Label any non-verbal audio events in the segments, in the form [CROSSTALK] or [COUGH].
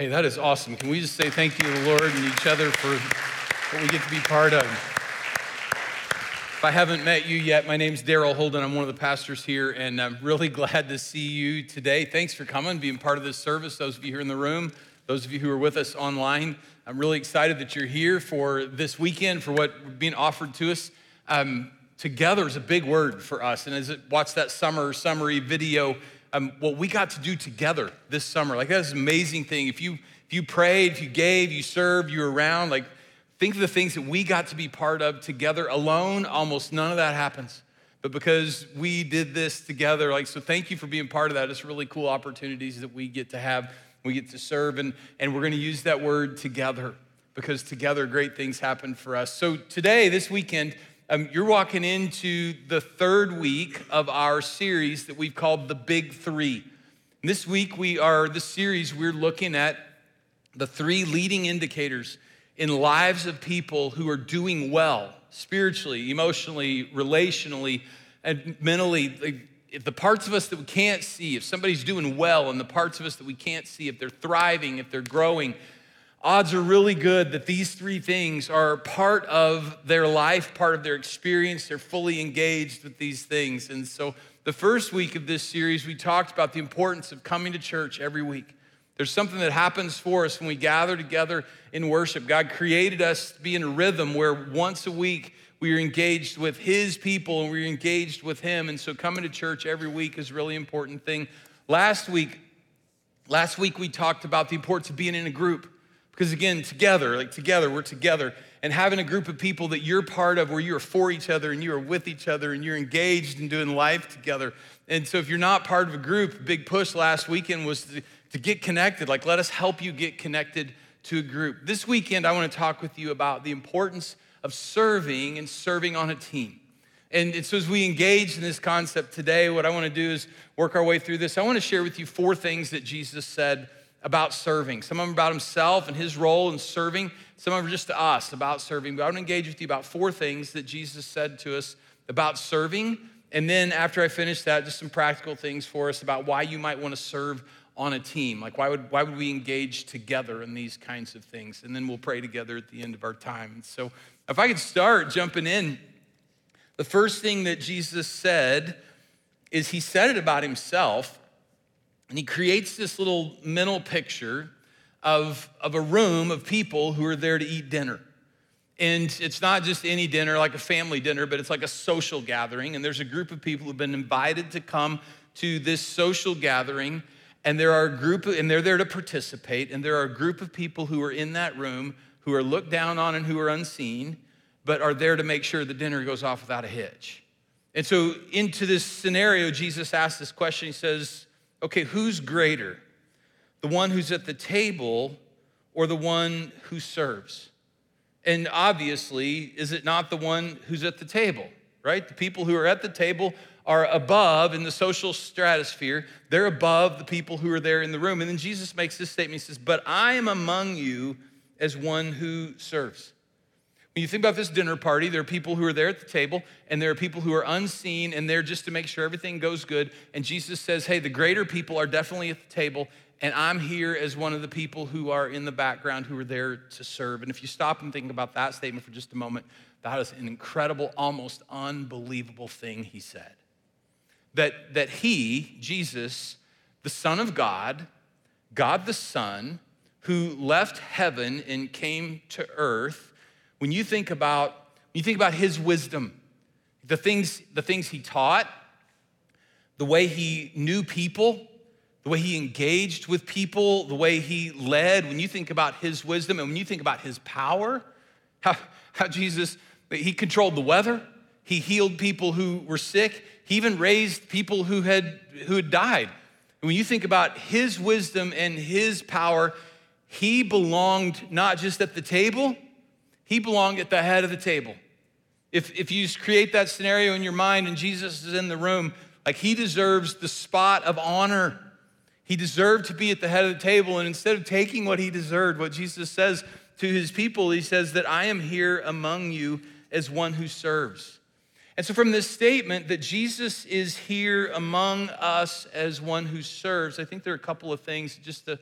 Hey, that is awesome. Can we just say thank you to the Lord and each other for what we get to be part of? If I haven't met you yet, my name's Daryl Holden. I'm one of the pastors here, and I'm really [LAUGHS] glad to see you today. Thanks for coming, being part of this service. Those of you here in the room, those of you who are with us online, I'm really excited that you're here for this weekend, for what being offered to us. Um, together is a big word for us, and as I watch that summer summary video, um, what we got to do together this summer. Like that's an amazing thing. If you if you prayed, if you gave, you served, you were around, like think of the things that we got to be part of together. Alone, almost none of that happens. But because we did this together, like so thank you for being part of that. It's really cool opportunities that we get to have. We get to serve, and, and we're gonna use that word together because together great things happen for us. So today, this weekend, um, you're walking into the third week of our series that we've called The Big Three. And this week, we are, the series, we're looking at the three leading indicators in lives of people who are doing well spiritually, emotionally, relationally, and mentally. The parts of us that we can't see, if somebody's doing well, and the parts of us that we can't see, if they're thriving, if they're growing, odds are really good that these three things are part of their life, part of their experience. They're fully engaged with these things. And so, the first week of this series, we talked about the importance of coming to church every week. There's something that happens for us when we gather together in worship. God created us to be in a rhythm where once a week we are engaged with His people and we're engaged with Him. And so, coming to church every week is a really important thing. Last week, last week we talked about the importance of being in a group. Because again, together, like together, we're together. And having a group of people that you're part of where you are for each other and you are with each other and you're engaged in doing life together. And so if you're not part of a group, big push last weekend was to, to get connected. Like, let us help you get connected to a group. This weekend, I want to talk with you about the importance of serving and serving on a team. And so, as we engage in this concept today, what I want to do is work our way through this. I want to share with you four things that Jesus said about serving. Some of them about himself and his role in serving. Some of them are just to us about serving. But I want to engage with you about four things that Jesus said to us about serving. And then after I finish that, just some practical things for us about why you might want to serve on a team. Like, why would, why would we engage together in these kinds of things? And then we'll pray together at the end of our time. So, if I could start jumping in, the first thing that Jesus said is he said it about himself and he creates this little mental picture of, of a room of people who are there to eat dinner. And it's not just any dinner, like a family dinner, but it's like a social gathering. And there's a group of people who've been invited to come to this social gathering. And there are a group, and they're there to participate. And there are a group of people who are in that room who are looked down on and who are unseen, but are there to make sure the dinner goes off without a hitch. And so, into this scenario, Jesus asks this question. He says, okay, who's greater? The one who's at the table or the one who serves? And obviously, is it not the one who's at the table, right? The people who are at the table are above in the social stratosphere. They're above the people who are there in the room. And then Jesus makes this statement He says, But I am among you as one who serves. When you think about this dinner party, there are people who are there at the table, and there are people who are unseen and there just to make sure everything goes good. And Jesus says, Hey, the greater people are definitely at the table, and I'm here as one of the people who are in the background who are there to serve. And if you stop and think about that statement for just a moment, that is an incredible, almost unbelievable thing he said. That, that he, Jesus, the Son of God, God the Son, who left heaven and came to earth, when you think about you think about his wisdom, the things, the things he taught, the way he knew people, the way he engaged with people, the way he led, when you think about his wisdom and when you think about his power, [LAUGHS] how, how Jesus, he controlled the weather, he healed people who were sick, he even raised people who had, who had died. When you think about his wisdom and his power, he belonged not just at the table, he belonged at the head of the table. If, if you create that scenario in your mind and Jesus is in the room, like he deserves the spot of honor. He deserved to be at the head of the table. And instead of taking what he deserved, what Jesus says to his people, he says that I am here among you as one who serves. And so, from this statement that Jesus is here among us as one who serves, I think there are a couple of things just to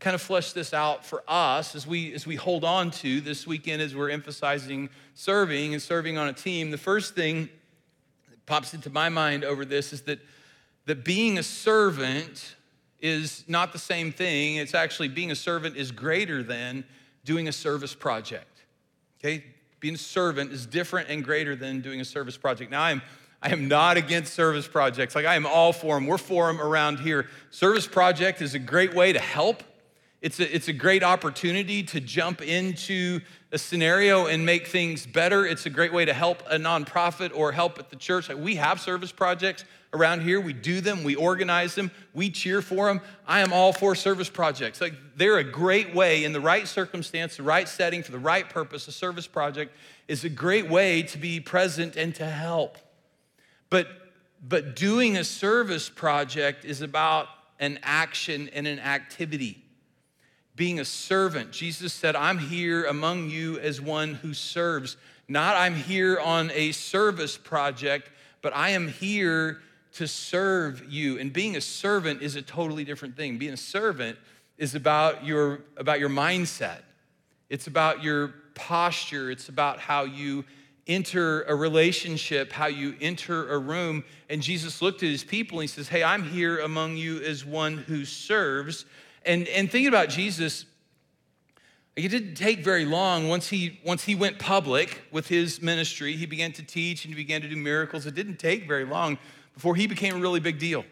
kind of flesh this out for us as we as we hold on to this weekend as we're emphasizing serving and serving on a team. The first thing that pops into my mind over this is that that being a servant is not the same thing. It's actually being a servant is greater than doing a service project. Okay? Being a servant is different and greater than doing a service project. Now, I'm I am not against service projects. Like I am all for them. We're for them around here. Service project is a great way to help. It's a, it's a great opportunity to jump into a scenario and make things better. It's a great way to help a nonprofit or help at the church. We have service projects around here. We do them, we organize them, we cheer for them. I am all for service projects. Like they're a great way in the right circumstance, the right setting, for the right purpose. A service project is a great way to be present and to help. But but doing a service project is about an action and an activity being a servant. Jesus said, I'm here among you as one who serves. Not I'm here on a service project, but I am here to serve you. And being a servant is a totally different thing. Being a servant is about your, about your mindset, it's about your posture, it's about how you enter a relationship, how you enter a room. And Jesus looked at his people and he says, Hey, I'm here among you as one who serves. And, and thinking about Jesus, it didn't take very long once he, once he went public with his ministry. He began to teach and he began to do miracles. It didn't take very long before he became a really big deal.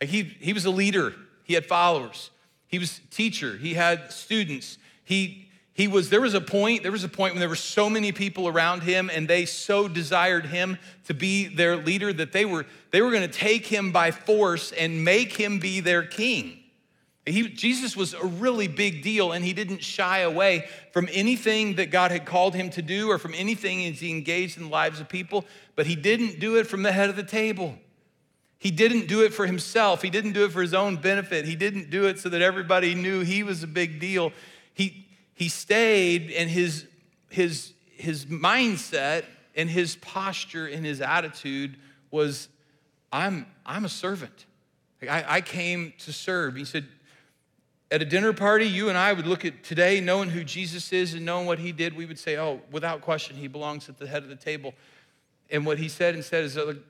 Like he, he was a leader, he had followers, he was a teacher, he had students. He, he was, there was a point, there was a point when there were so many people around him and they so desired him to be their leader that they were, they were going to take him by force and make him be their king. He, Jesus was a really big deal, and he didn't shy away from anything that God had called him to do or from anything as he engaged in the lives of people, but he didn't do it from the head of the table. He didn't do it for himself. He didn't do it for his own benefit. He didn't do it so that everybody knew he was a big deal. He, he stayed, and his, his, his mindset and his posture and his attitude was I'm, I'm a servant. I, I came to serve. He said, at a dinner party, you and I would look at today, knowing who Jesus is and knowing what he did, we would say, oh, without question, he belongs at the head of the table. And what he said instead is, the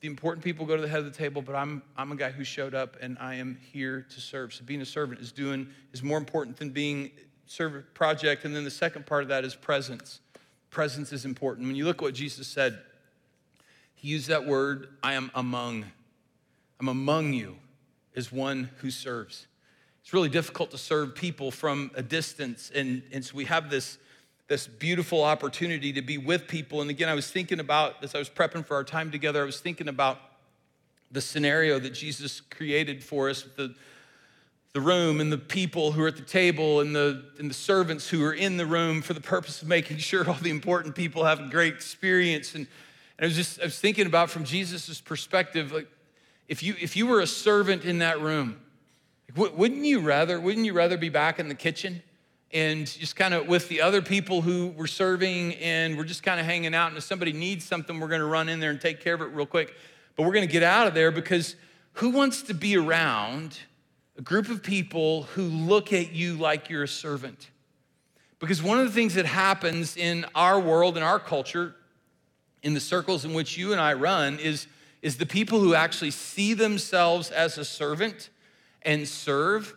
important people go to the head of the table, but I'm, I'm a guy who showed up and I am here to serve. So being a servant is doing is more important than being servant project. And then the second part of that is presence. Presence is important. When you look at what Jesus said, he used that word, I am among. I'm among you as one who serves it's really difficult to serve people from a distance. And, and so we have this, this beautiful opportunity to be with people. And again, I was thinking about, as I was prepping for our time together, I was thinking about the scenario that Jesus created for us the, the room and the people who are at the table and the, and the servants who are in the room for the purpose of making sure all the important people have a great experience. And, and I was just, I was thinking about from Jesus' perspective, like if you, if you were a servant in that room, wouldn't you rather, wouldn't you rather be back in the kitchen and just kind of with the other people who were serving and we're just kind of hanging out and if somebody needs something, we're going to run in there and take care of it real quick. But we're going to get out of there because who wants to be around a group of people who look at you like you're a servant? Because one of the things that happens in our world, in our culture, in the circles in which you and I run, is, is the people who actually see themselves as a servant and serve,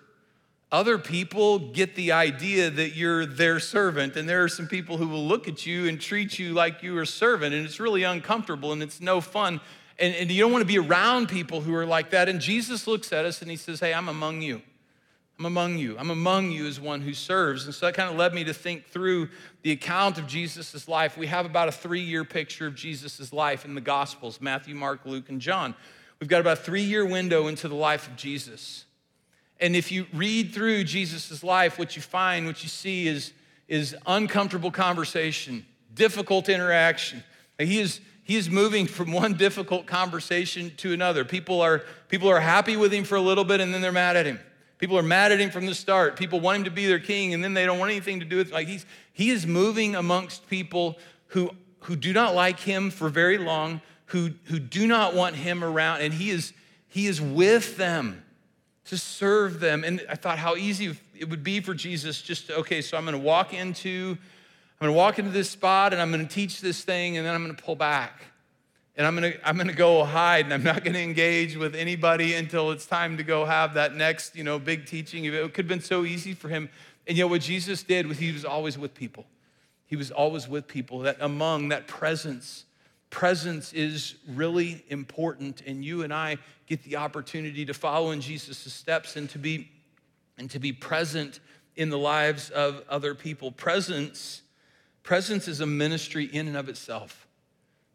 other people get the idea that you're their servant. And there are some people who will look at you and treat you like you are a servant. And it's really uncomfortable and it's no fun. And, and you don't want to be around people who are like that. And Jesus looks at us and he says, Hey, I'm among you. I'm among you. I'm among you as one who serves. And so that kind of led me to think through the account of Jesus' life. We have about a three year picture of Jesus' life in the Gospels Matthew, Mark, Luke, and John. We've got about a three year window into the life of Jesus. And if you read through Jesus' life, what you find, what you see is, is uncomfortable conversation, difficult interaction. He is, he is moving from one difficult conversation to another. People are, people are happy with him for a little bit and then they're mad at him. People are mad at him from the start. People want him to be their king and then they don't want anything to do with like he's he is moving amongst people who who do not like him for very long, who who do not want him around and he is he is with them to serve them. And I thought how easy it would be for Jesus just, to, okay, so I'm gonna walk into, I'm gonna walk into this spot and I'm gonna teach this thing and then I'm gonna pull back. And I'm gonna, I'm gonna go hide and I'm not gonna engage with anybody until it's time to go have that next, you know, big teaching. It could have been so easy for him. And yet what Jesus did was he was always with people. He was always with people, that among that presence. Presence is really important, and you and I get the opportunity to follow in Jesus' steps and to be and to be present in the lives of other people. Presence, presence is a ministry in and of itself.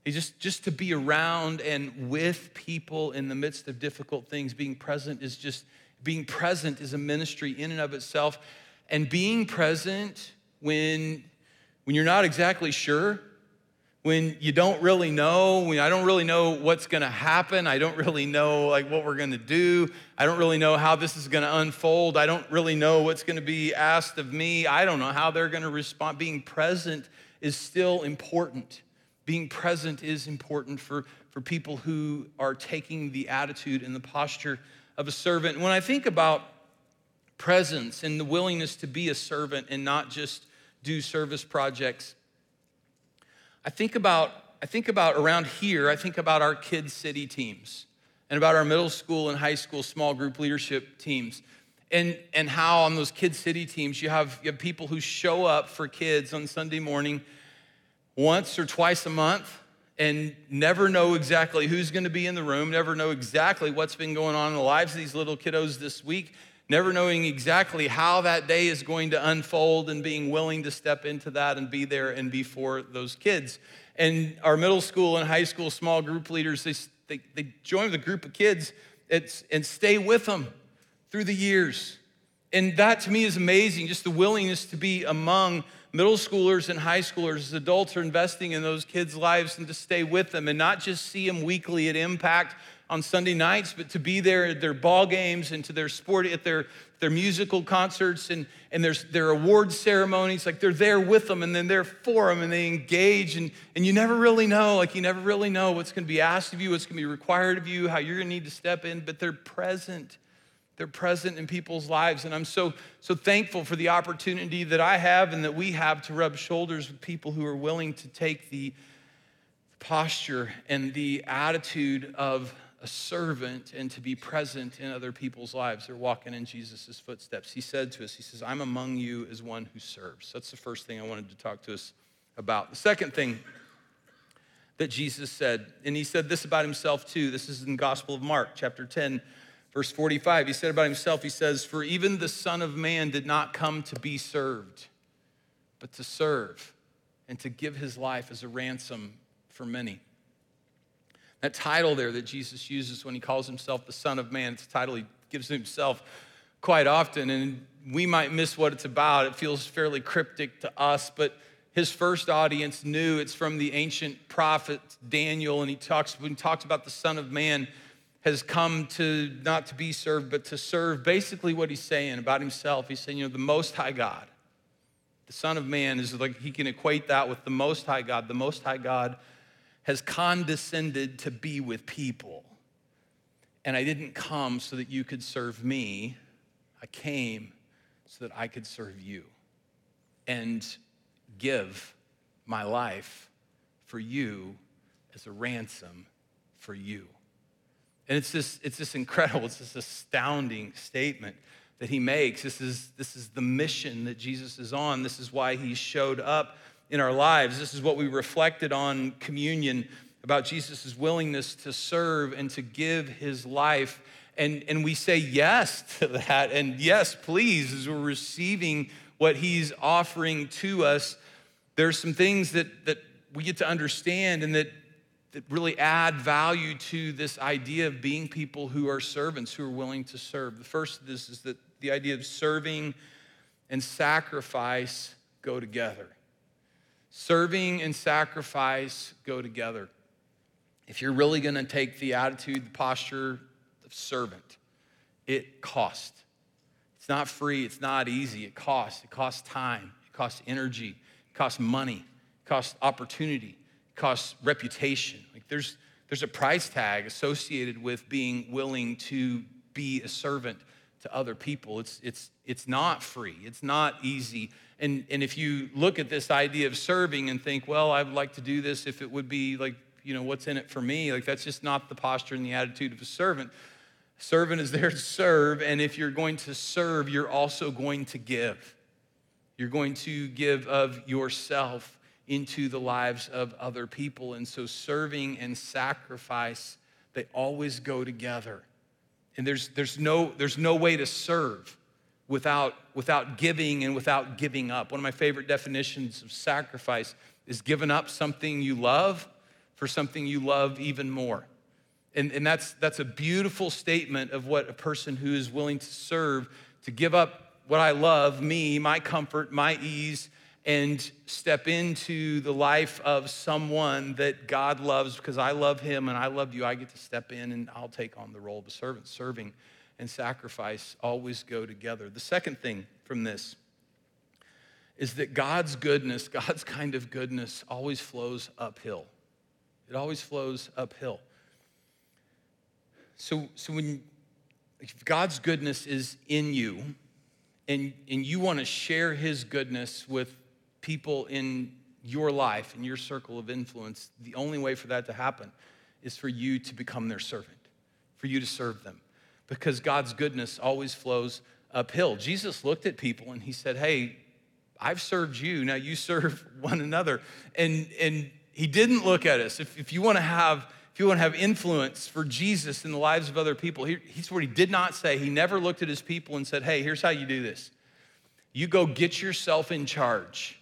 Just, just to be around and with people in the midst of difficult things, being present is just, being present is a ministry in and of itself. And being present when, when you're not exactly sure, when you don't really know, when I don't really know what's gonna happen, I don't really know like what we're gonna do, I don't really know how this is gonna unfold, I don't really know what's gonna be asked of me, I don't know how they're gonna respond. Being present is still important. Being present is important for, for people who are taking the attitude and the posture of a servant. When I think about presence and the willingness to be a servant and not just do service projects, I think about, I think about around here, I think about our kids' city teams and about our middle school and high school small group leadership teams. And, and how on those kids' city teams you have, you have people who show up for kids on Sunday morning once or twice a month and never know exactly who's going to be in the room, never know exactly what's been going on in the lives of these little kiddos this week, never knowing exactly how that day is going to unfold and being willing to step into that and be there and be for those kids. And our middle school and high school small group leaders, they, they, they join with a group of kids and stay with them through the years. And that to me is amazing, just the willingness to be among middle schoolers and high schoolers as adults are investing in those kids' lives and to stay with them and not just see them weekly at Impact on Sunday nights, but to be there at their ball games and to their sport, at their, their musical concerts and, and there's their award ceremonies. Like they're there with them and then they're for them and they engage. And, and you never really know, like you never really know what's going to be asked of you, what's going to be required of you, how you're going to need to step in, but they're present they're present in people's lives. And I'm so, so thankful for the opportunity that I have and that we have to rub shoulders with people who are willing to take the posture and the attitude of a servant and to be present in other people's lives. They're walking in Jesus' footsteps. He said to us, He says, I'm among you as one who serves. That's the first thing I wanted to talk to us about. The second thing that Jesus said, and he said this about himself too. This is in the Gospel of Mark, chapter 10 Verse 45, he said about himself, he says, For even the Son of Man did not come to be served, but to serve and to give his life as a ransom for many. That title there that Jesus uses when he calls himself the Son of Man, it's a title he gives himself quite often, and we might miss what it's about. It feels fairly cryptic to us, but his first audience knew it's from the ancient prophet Daniel, and he talks when he talks about the Son of Man has come to not to be served, but to serve. Basically, what he's saying about himself, he's saying, you know, the Most High God, the Son of Man, is like he can equate that with the Most High God. The Most High God has condescended to be with people. And I didn't come so that you could serve me, I came so that I could serve you and give my life for you as a ransom for you. And it's this, it's this incredible, it's this astounding statement that he makes. This is, this is the mission that Jesus is on. This is why he showed up in our lives. This is what we reflected on communion about Jesus' willingness to serve and to give his life. And, and we say yes to that. And yes, please, as we're receiving what he's offering to us, there's some things that, that we get to understand and that that really add value to this idea of being people who are servants, who are willing to serve. The first of this is that the idea of serving and sacrifice go together. Serving and sacrifice go together. If you're really going to take the attitude, the posture of servant, it costs. It's not free, it's not easy. It costs. It costs time, it costs energy, it costs money, it costs opportunity it costs reputation. Like there's, there's a price tag associated with being willing to be a servant to other people. It's, it's, it's not free, it's not easy. And, and if you look at this idea of serving and think, well, I would like to do this if it would be like, you know, what's in it for me? Like, that's just not the posture and the attitude of a servant. Servant is there to serve, and if you're going to serve, you're also going to give. You're going to give of yourself into the lives of other people. And so, serving and sacrifice, they always go together. And there's, there's, no, there's no way to serve without, without giving and without giving up. One of my favorite definitions of sacrifice is giving up something you love for something you love even more. And, and that's, that's a beautiful statement of what a person who is willing to serve, to give up what I love, me, my comfort, my ease, and step into the life of someone that God loves because I love him and I love you. I get to step in and I'll take on the role of a servant. Serving and sacrifice always go together. The second thing from this is that God's goodness, God's kind of goodness, always flows uphill. It always flows uphill. So, so when God's goodness is in you, and, and you want to share his goodness with people in your life, in your circle of influence, the only way for that to happen is for you to become their servant, for you to serve them. Because God's goodness always flows uphill. Jesus looked at people and he said, Hey, I've served you, now you serve [LAUGHS] one another. And, and he didn't look at us. If, if you want to have if you want to have influence for Jesus in the lives of other people, here's what he did not say. He never looked at his people and said, Hey, here's how you do this. You go get yourself in charge.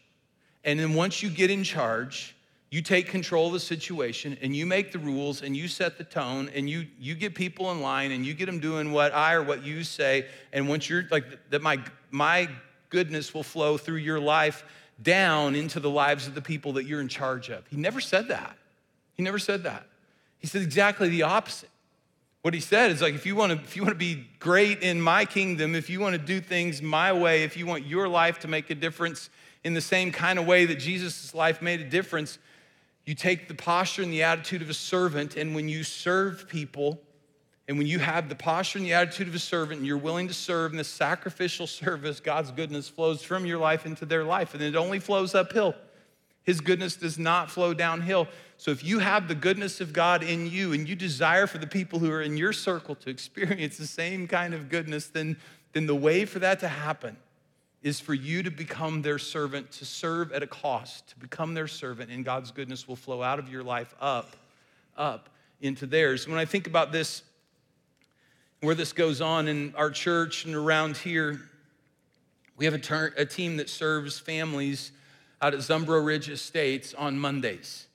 And then once you get in charge, you take control of the situation and you make the rules and you set the tone and you you get people in line and you get them doing what I or what you say and once you're like that my my goodness will flow through your life down into the lives of the people that you're in charge of. He never said that. He never said that. He said exactly the opposite. What he said is like if you want to if you want to be great in my kingdom, if you want to do things my way, if you want your life to make a difference in the same kind of way that Jesus' life made a difference. You take the posture and the attitude of a servant, and when you serve people, and when you have the posture and the attitude of a servant, and you're willing to serve in this sacrificial [LAUGHS] service, God's goodness flows from your life into their life, and it only flows uphill. His goodness does not flow downhill. So if you have the goodness of God in you and you desire for the people who are in your circle to experience the same kind of goodness, then, then the way for that to happen is for you to become their servant, to serve at a cost, to become their servant, and God's goodness will flow out of your life up, up into theirs. When I think about this, where this goes on in our church and around here, we have a, ter- a team that serves families out at Zumbro Ridge Estates on Mondays.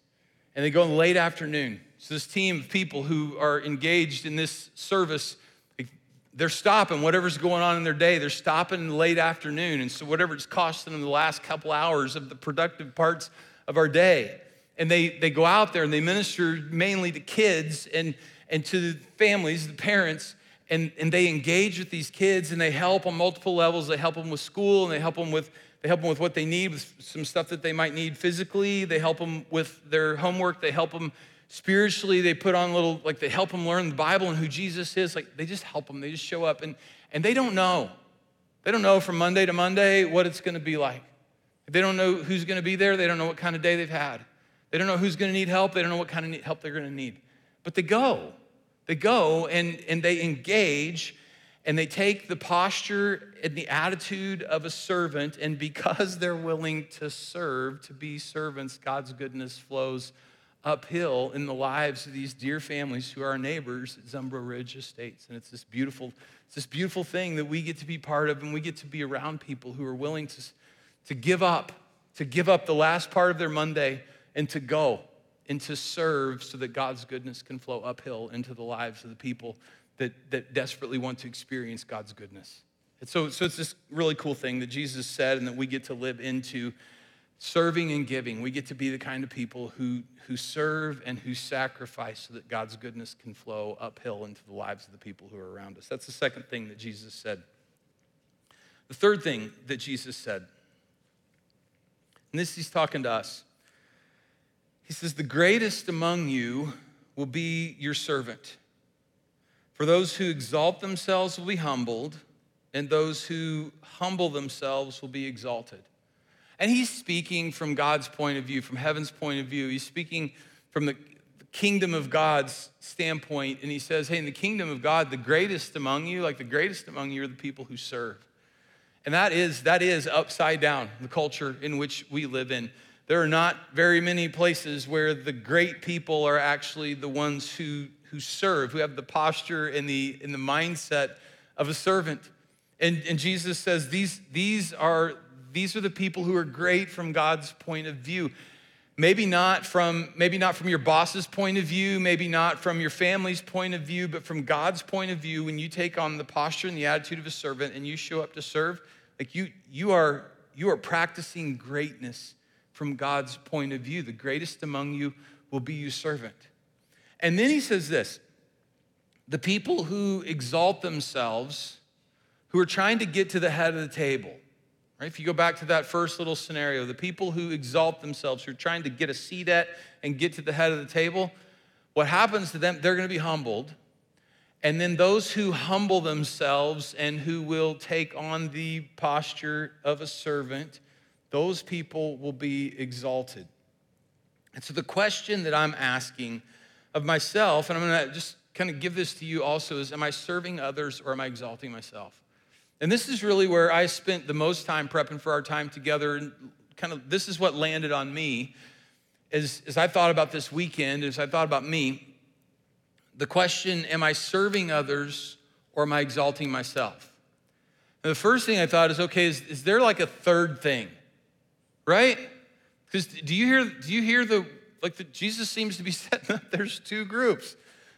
And they go in the late afternoon. So, this team of people who are engaged in this service they're stopping whatever's going on in their day. They're stopping in the late afternoon. And so, whatever it's costing them the last couple hours of the productive parts of our day. And they, they go out there and they minister mainly to kids and, and to the families, the parents, and, and they engage with these kids and they help on multiple levels. They help them with school and they help them with, they help them with what they need, with some stuff that they might need physically. They help them with their homework. They help them spiritually. They put on little like they help them learn the bible and who jesus is. Like they just help them they just show up and and they don't know. They don't know from monday to monday what it's going to be like. They don't know who's going to be there. They don't know what kind of day they've had. They don't know who's going to need help. They don't know what kind of help they're going to need. But they go. They go and and they engage and they take the posture and the attitude of a servant and because they're willing to serve to be servants god's goodness flows uphill in the lives of these dear families who are our neighbors at Zumbro Ridge Estates. And it's this beautiful, it's this beautiful thing that we get to be part of and we get to be around people who are willing to, to give up, to give up the last part of their Monday and to go and to serve so that God's goodness can flow uphill into the lives of the people that, that desperately want to experience God's goodness. And so, so it's this really cool thing that Jesus said and that we get to live into serving and giving, we get to be the kind of people who, who serve and who sacrifice so that God's goodness can flow uphill into the lives of the people who are around us. That's the second thing that Jesus said. The third thing that Jesus said, and this he's talking to us. He says, The greatest among you will be your servant. For those who exalt themselves will be humbled, and those who humble themselves will be exalted. And he's speaking from God's point of view, from heaven's point of view. He's speaking from the kingdom of God's standpoint. And he says, Hey, in the kingdom of God, the greatest among you, like the greatest among you, are the people who serve. And that is, that is upside down, the culture in which we live in. There are not very many places where the great people are actually the ones who, who serve, who have the posture and the, and the mindset of a servant. And, and Jesus says these, these, are, these are the people who are great from God's point of view. Maybe not from maybe not from your boss's point of view, maybe not from your family's point of view, but from God's point of view, when you take on the posture and the attitude of a servant and you show up to serve, like you you are you are practicing greatness from God's point of view. The greatest among you will be your servant. And then he says this the people who exalt themselves, who are trying to get to the head of the table, right? If you go back to that first little scenario, the people who exalt themselves, who are trying to get a seat at and get to the head of the table, what happens to them, they're going to be humbled. And then those who humble themselves and who will take on the posture of a servant, those people will be exalted. And so the question that I'm asking of myself, and I'm to just kind of give this to you also, is am I serving others or am I exalting myself? And this is really where I spent the most time prepping for our time together. And kind of this is what landed on me as, as I thought about this weekend, as I thought about me. The question, am I serving others or am I exalting myself? And the first thing I thought is, okay, is, is there like a third thing? Right? Because do you hear do you hear the like the, Jesus seems to be [LAUGHS] setting up there's two groups.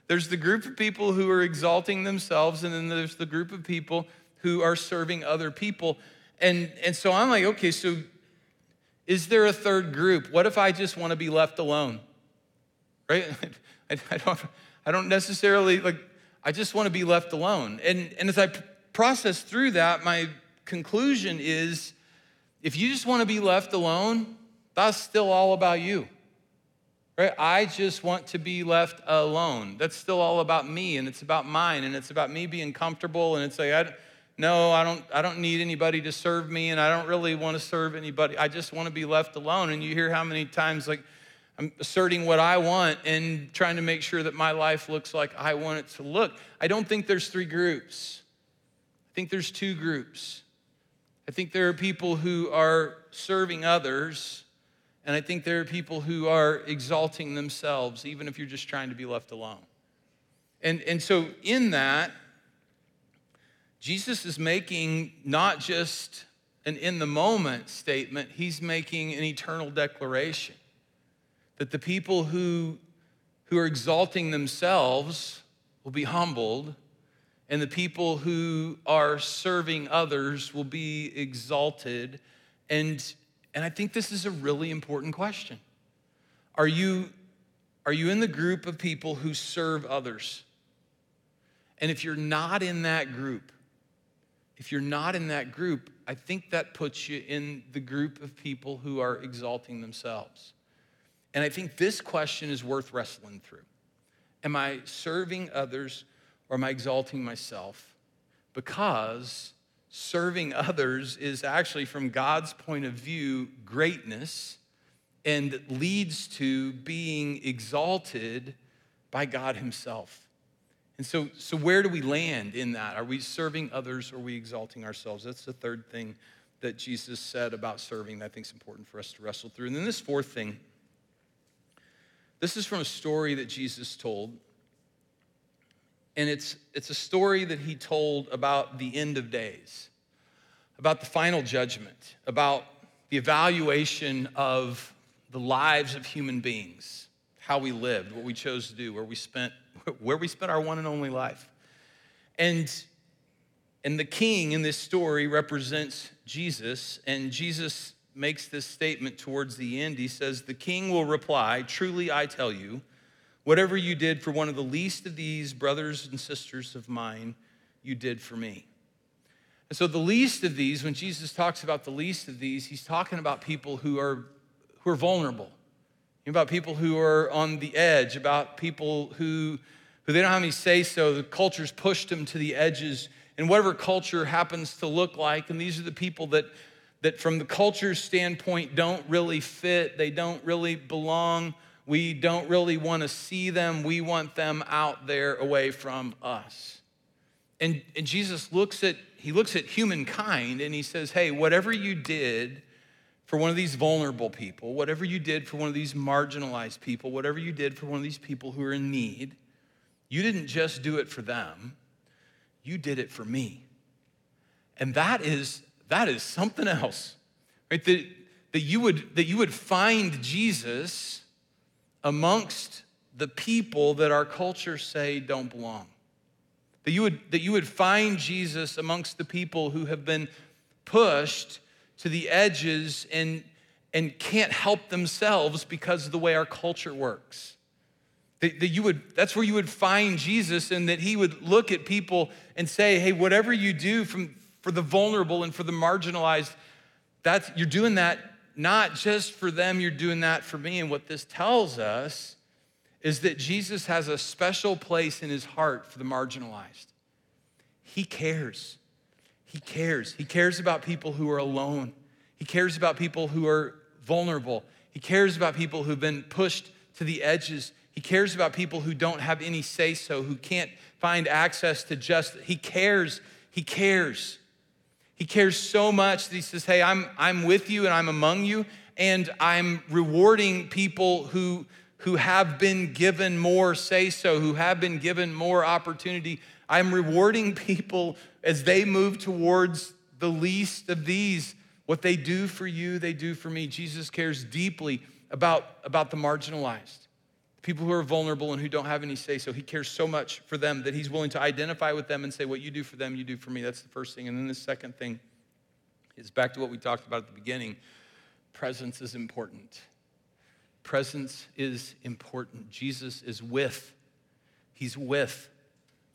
There's the group of people who are exalting themselves, and then there's the group of people who are serving other people. And, and so I'm like, okay, so is there a third group? What if I just want to be left alone? Right? [LAUGHS] I, I, don't, I don't necessarily, like, I just want to be left alone. And, and as I process through that, my conclusion is if you just want to be left alone, that's still all about you. Right? I just want to be left alone. That's still all about me and it's about mine and it's about me being comfortable and it's like I no, I don't I don't need anybody to serve me and I don't really want to serve anybody. I just want to be left alone. And you hear how many times like I'm asserting what I want and trying to make sure that my life looks like I want it to look. I don't think there's three groups. I think there's two groups. I think there are people who are serving others and I think there are people who are exalting themselves, even if you're just trying to be left alone. And, and so, in that, Jesus is making not just an in the moment statement, he's making an eternal declaration that the people who, who are exalting themselves will be humbled, and the people who are serving others will be exalted. And and I think this is a really important question. Are you, are you in the group of people who serve others? And if you're not in that group, if you're not in that group, I think that puts you in the group of people who are exalting themselves. And I think this question is worth wrestling through. Am I serving others or am I exalting myself? Because serving others is actually, from God's point of view, greatness and leads to being exalted by God Himself. And so, so where do we land in that? Are we serving others or are we exalting ourselves? That's the third thing that Jesus said about serving that I think is important for us to wrestle through. And then this fourth thing, this is from a story that Jesus told and it's, it's a story that he told about the end of days, about the final judgment, about the evaluation of the lives of human beings, how we lived, what we chose to do, where we spent, [LAUGHS] where we spent our one and only life. And, and the king in this story represents Jesus, and Jesus makes this statement towards the end. He says, The king will reply, Truly I tell you, Whatever you did for one of the least of these brothers and sisters of mine, you did for me. And so, the least of these, when Jesus talks about the least of these, he's talking about people who are, who are vulnerable, about people who are on the edge, about people who, who they don't have any say so. The culture's pushed them to the edges and whatever culture happens to look like. And these are the people that, that from the culture's standpoint, don't really fit, they don't really belong. We don't really want to see them. We want them out there away from us. And, and Jesus looks at, he looks at humankind and he says, hey, whatever you did for one of these vulnerable people, whatever you did for one of these marginalized people, whatever you did for one of these people who are in need, you didn't just do it for them, you did it for me. And that is, that is something else, right? That, that, you would, that you would find Jesus amongst the people that our culture say don't belong. That you would, that you would find Jesus amongst the people who have been pushed to the edges and, and can't help themselves because of the way our culture works. That, that you would, that's where you would find Jesus, and that he would look at people and say, hey, whatever you do from, for the vulnerable and for the marginalized, that's, you're doing that not just for them, you're doing that for me. And what this tells us is that Jesus has a special place in his heart for the marginalized. He cares. He cares. He cares about people who are alone. He cares about people who are vulnerable. He cares about people who've been pushed to the edges. He cares about people who don't have any say so, who can't find access to justice. He cares. He cares. He cares so much that he says, Hey, I'm, I'm with you and I'm among you, and I'm rewarding people who, who have been given more say so, who have been given more opportunity. I'm rewarding [LAUGHS] people as they move towards the least of these. What they do for you, they do for me. Jesus cares deeply about, about the marginalized, people who are vulnerable and who don't have any say so. He cares so much for them that he's willing to identify with them and say, What you do for them, you do for me. That's the first thing. And then the second thing is back to what we talked about at the beginning presence is important. Presence is important. Jesus is with, he's with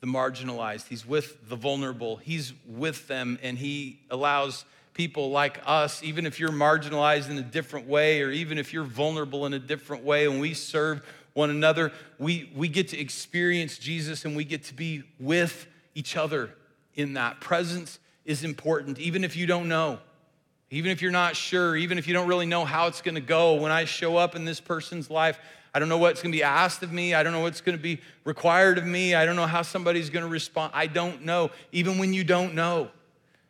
the marginalized, He's with the vulnerable, He's with them, and He allows people like us, even if you're marginalized in a different way, or even if you're vulnerable in a different way, and we serve one another, we, we get to experience Jesus and we get to be with each other in that. Presence is important, even if you don't know. Even if you're not sure, even if you don't really know how it's gonna go, when I show up in this person's life, I don't know what's gonna be asked of me. I don't know what's gonna be required of me. I don't know how somebody's gonna respond. I don't know, even when you don't know.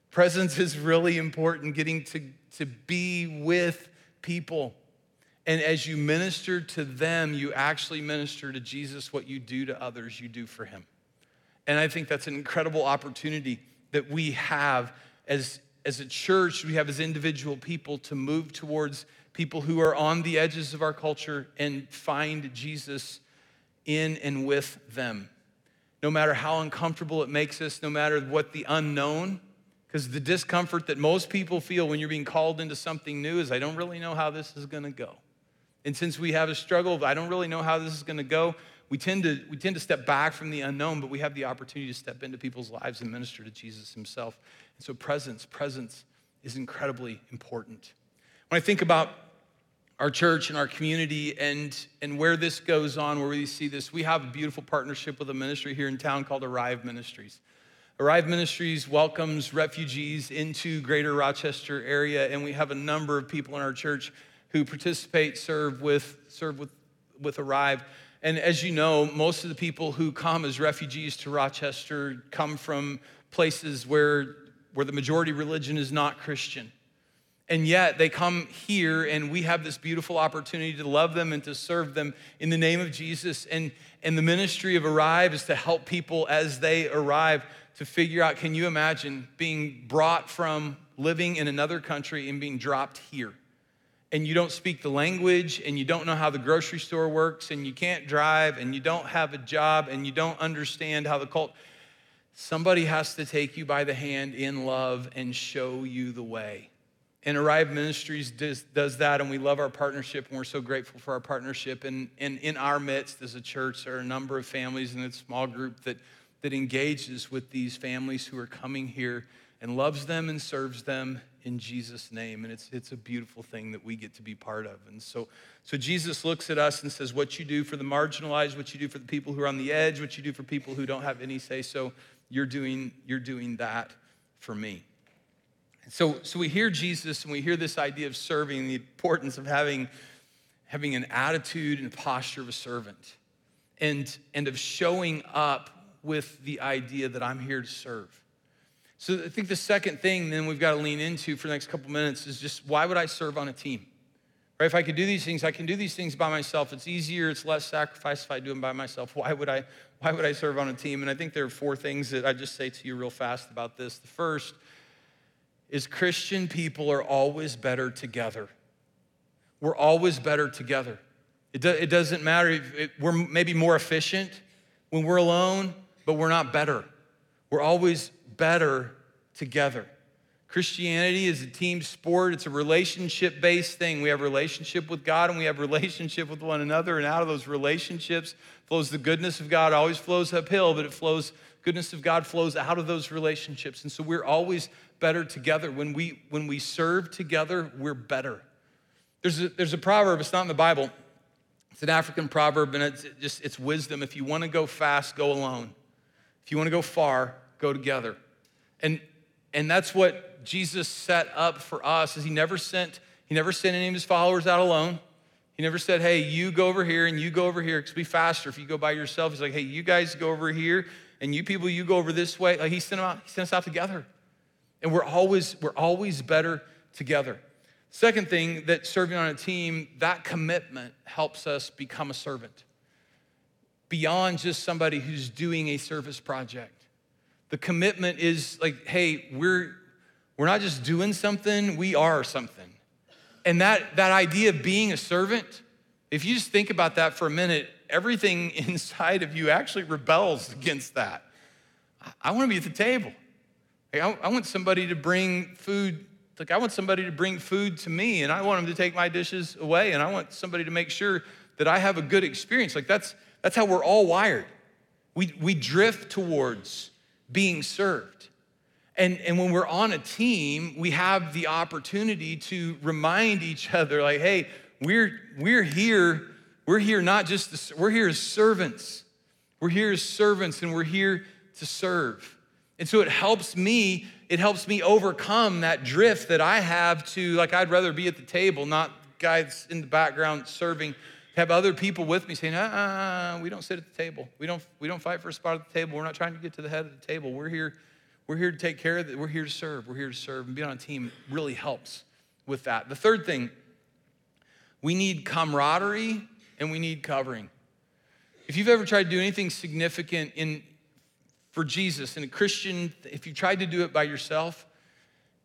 Presence is really important, getting to, to be with people. And as you minister to them, you actually minister to Jesus. What you do to others, you do for him. And I think that's an incredible opportunity that we have as, as a church, we have as individual people to move towards people who are on the edges of our culture and find Jesus in and with them. No matter how uncomfortable it makes us, no matter what the unknown, because the discomfort that most people feel when you're being called into something new is, I don't really know how this is gonna go. And since we have a struggle, I don't really know how this is gonna go, we tend, to, we tend to step back from the unknown, but we have the opportunity to step into people's lives and minister to Jesus himself. And so, presence, presence is incredibly important. When I think about our church and our community and, and where this goes on, where we see this, we have a beautiful partnership with a ministry here in town called Arrive Ministries. Arrive Ministries welcomes refugees into greater Rochester area, and we have a number of people in our church who participate, serve with, serve with, with Arrive. And as you know, most of the people who come as refugees to Rochester come from places where, where the majority religion is not Christian. And yet they come here, and we have this beautiful opportunity to love them and to serve them in the name of Jesus. And, and the ministry of Arrive is to help people as they arrive to figure out can you imagine being brought from living in another country and being dropped here? And you don't speak the language, and you don't know how the grocery store works, and you can't drive, and you don't have a job, and you don't understand how the cult. Somebody has to take you by the hand in love and show you the way. And Arrive Ministries does, does, that, and we love our partnership, and we're so grateful for our partnership. And, and in our midst as a church, there are a number of families in a small group that, that engages with these families who are coming here and loves them and serves them in Jesus' name. And it's, it's a beautiful thing that we get to be part of. And so, so Jesus looks at us and says, What you do for the marginalized, what you do for the people who are on the edge, what you do for people who don't have any say so, you're doing, you're doing that for me. So, so we hear Jesus and we hear this idea of serving, the importance of having, having an attitude and posture of a servant, and, and of showing up with the idea that I'm here to serve. So I think the second thing then we've got to lean into for the next couple minutes is just why would I serve on a team? Right? If I could do these things, I can do these things by myself. It's easier, it's less sacrifice if I do them by myself. Why would I, why would I serve on a team? And I think there are four things that I just say to you real fast about this. The first is Christian people are always better together. We're always better together. It, do, it doesn't matter if it, we're maybe more efficient when we're alone, but we're not better. We're always better together. Christianity is a team sport. It's a relationship based thing. We have relationship with God and we have relationship with one another. And out of those relationships flows the goodness of God. Always flows uphill, but it flows, goodness of God flows out of those relationships. And so we're always better together. When we, when we serve together, we're better. There's a, there's a proverb, it's not in the Bible. It's an African proverb, and it's just it's wisdom. If you want to go fast, go alone. If you want to go far, go together. And and that's what Jesus set up for us is he never sent he never sent any of his followers out alone. He never said, "Hey, you go over here and you go over here. because be faster if you go by yourself." He's like, "Hey, you guys go over here, and you people, you go over this way." Like he sent them out. He sent us out together, and we're always we're always better together. Second thing that serving on a team, that commitment helps us become a servant beyond just somebody who's doing a service project. The commitment is like, hey, we're, we're not just doing something, we are something. And that, that idea of being a servant, if you just think about that for a minute, everything [LAUGHS] inside of you actually rebels against that. I, I want to be at the table. I, I want somebody to bring food like, I want somebody to bring food to me and I want them to take my dishes away and I want somebody to make sure that I have a good experience. Like, that's, that's how we're all wired. We, we drift towards being served. And, and when we're on a team, we have the opportunity to remind each other, like, hey, we're, we're here, we're here not just, to, we're here as servants. We're here as servants and we're here to serve. And so it helps me it helps me overcome that drift that I have to, like, I'd rather be at the table, not guys in the background serving. Have other people with me saying, uh, uh, we don't sit at the table. We don't, we don't fight for a spot at the table. We're not trying to get to the head of the table. We're here, we're here to take care of it. We're here to serve. We're here to serve. And being on a team really helps with that. The third thing, we need camaraderie and we need covering. If you've ever tried to do anything significant in, for Jesus. And a Christian, if you tried to do it by yourself,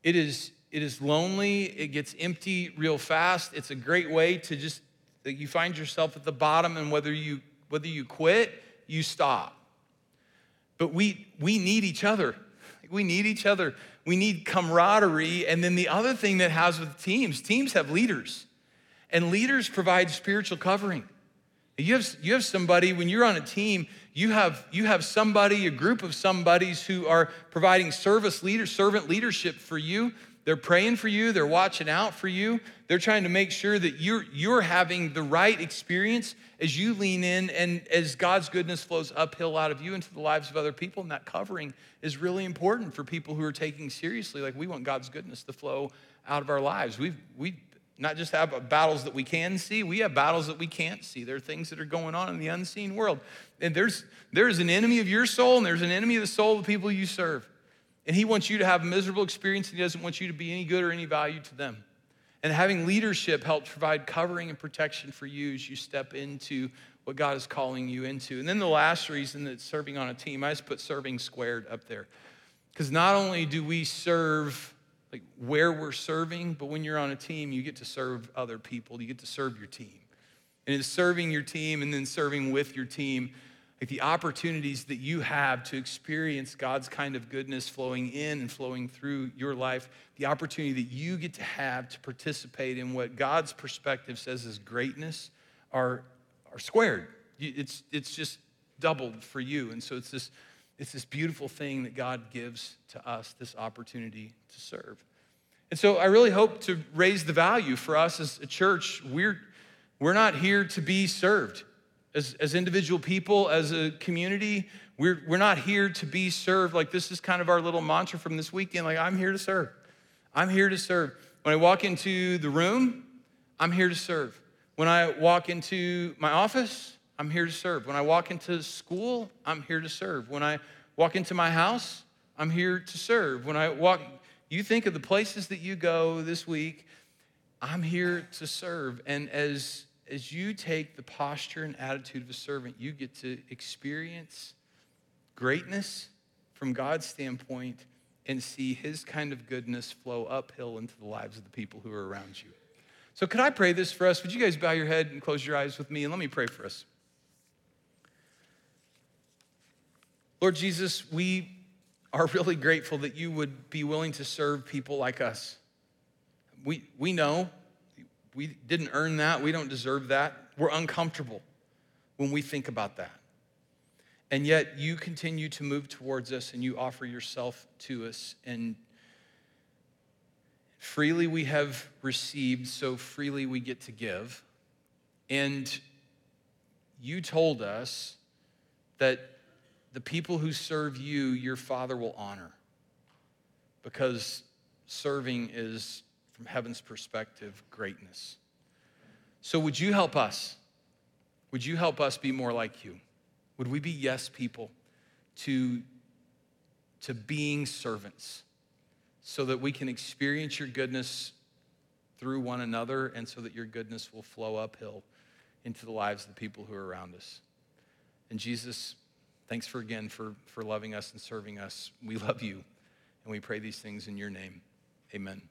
it is, it is lonely, it gets empty real fast. It's a great way to just, that you find yourself at the bottom, and whether you, whether you quit, you stop. But we, we need each other. We need each other. We need camaraderie. And then the other thing that has with teams, teams have leaders, and leaders provide spiritual covering. You have, you have somebody, when you're on a team, you have, you have somebody, a group of somebodies who are providing service leader, servant leadership for you. They're praying for you, they're watching out for you. They're trying to make sure that you're, you're having the right experience as you lean in and as God's goodness flows uphill out of you into the lives of other people. And that covering is really important for people who are taking seriously. Like we want God's goodness to flow out of our lives. We've, we not just have battles that we can see, we have battles that we can't see. There are things that are going on in the unseen world. And there's, there's an enemy of your soul, and there's an enemy of the soul of the people you serve. And he wants you to have a miserable experience, and he doesn't want you to be any good or any value to them. And having leadership helps provide covering and protection for you as you step into what God is calling you into. And then the last reason that serving on a team, I just put serving squared up there. Because not only do we serve like where we're serving, but when you're on a team, you get to serve other people. You get to serve your team. And it's serving your team and then serving with your team, like the opportunities that you have to experience God's kind of goodness flowing in and flowing through your life, the opportunity that you get to have to participate in what God's perspective says is greatness are, are squared. It's, it's just doubled for you. And so it's this it's this beautiful thing that God gives to us, this opportunity to serve. And so I really hope to raise the value for us as a church. We're, we're not here to be served. As, as individual people, as a community, We're, we're not here to be served. Like, this is kind of our little mantra from this weekend. Like, I'm here to serve. I'm here to serve. When I walk into the room, I'm here to serve. When I walk into my office, I'm here to serve. When I walk into school, I'm here to serve. When I walk into my house, I'm here to serve. When I walk, you think of the places that you go this week, I'm here to serve. And as, as you take the posture and attitude of a servant, you get to experience greatness from God's standpoint and see his kind of goodness flow uphill into the lives of the people who are around you. So, could I pray this for us? Would you guys bow your head and close your eyes with me? And let me pray for us. Lord Jesus, we are really grateful that you would be willing to serve people like us. We, we know we didn't earn that, we don't deserve that. We're uncomfortable when we think about that. And yet you continue to move towards us and you offer yourself to us. And freely we have received, so freely we get to give. And you told us that the people who serve you, your Father will honor because serving is, from heaven's perspective, greatness. So, would you help us? Would you help us be more like you? Would we be yes people to, to being servants so that we can experience your goodness through one another and so that your goodness will flow uphill into the lives of the people who are around us? And Jesus, thanks for again for, for loving us and serving us. We love you, and we pray these things in your name. Amen.